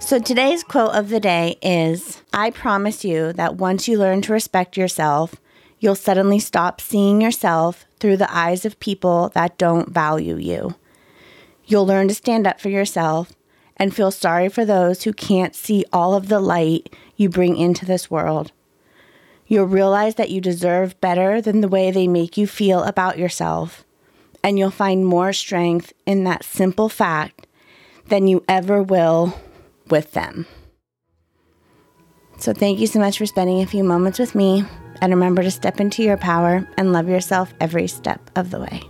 So today's quote of the day is I promise you that once you learn to respect yourself, you'll suddenly stop seeing yourself through the eyes of people that don't value you. You'll learn to stand up for yourself and feel sorry for those who can't see all of the light you bring into this world. You'll realize that you deserve better than the way they make you feel about yourself, and you'll find more strength in that simple fact than you ever will with them. So, thank you so much for spending a few moments with me. And remember to step into your power and love yourself every step of the way.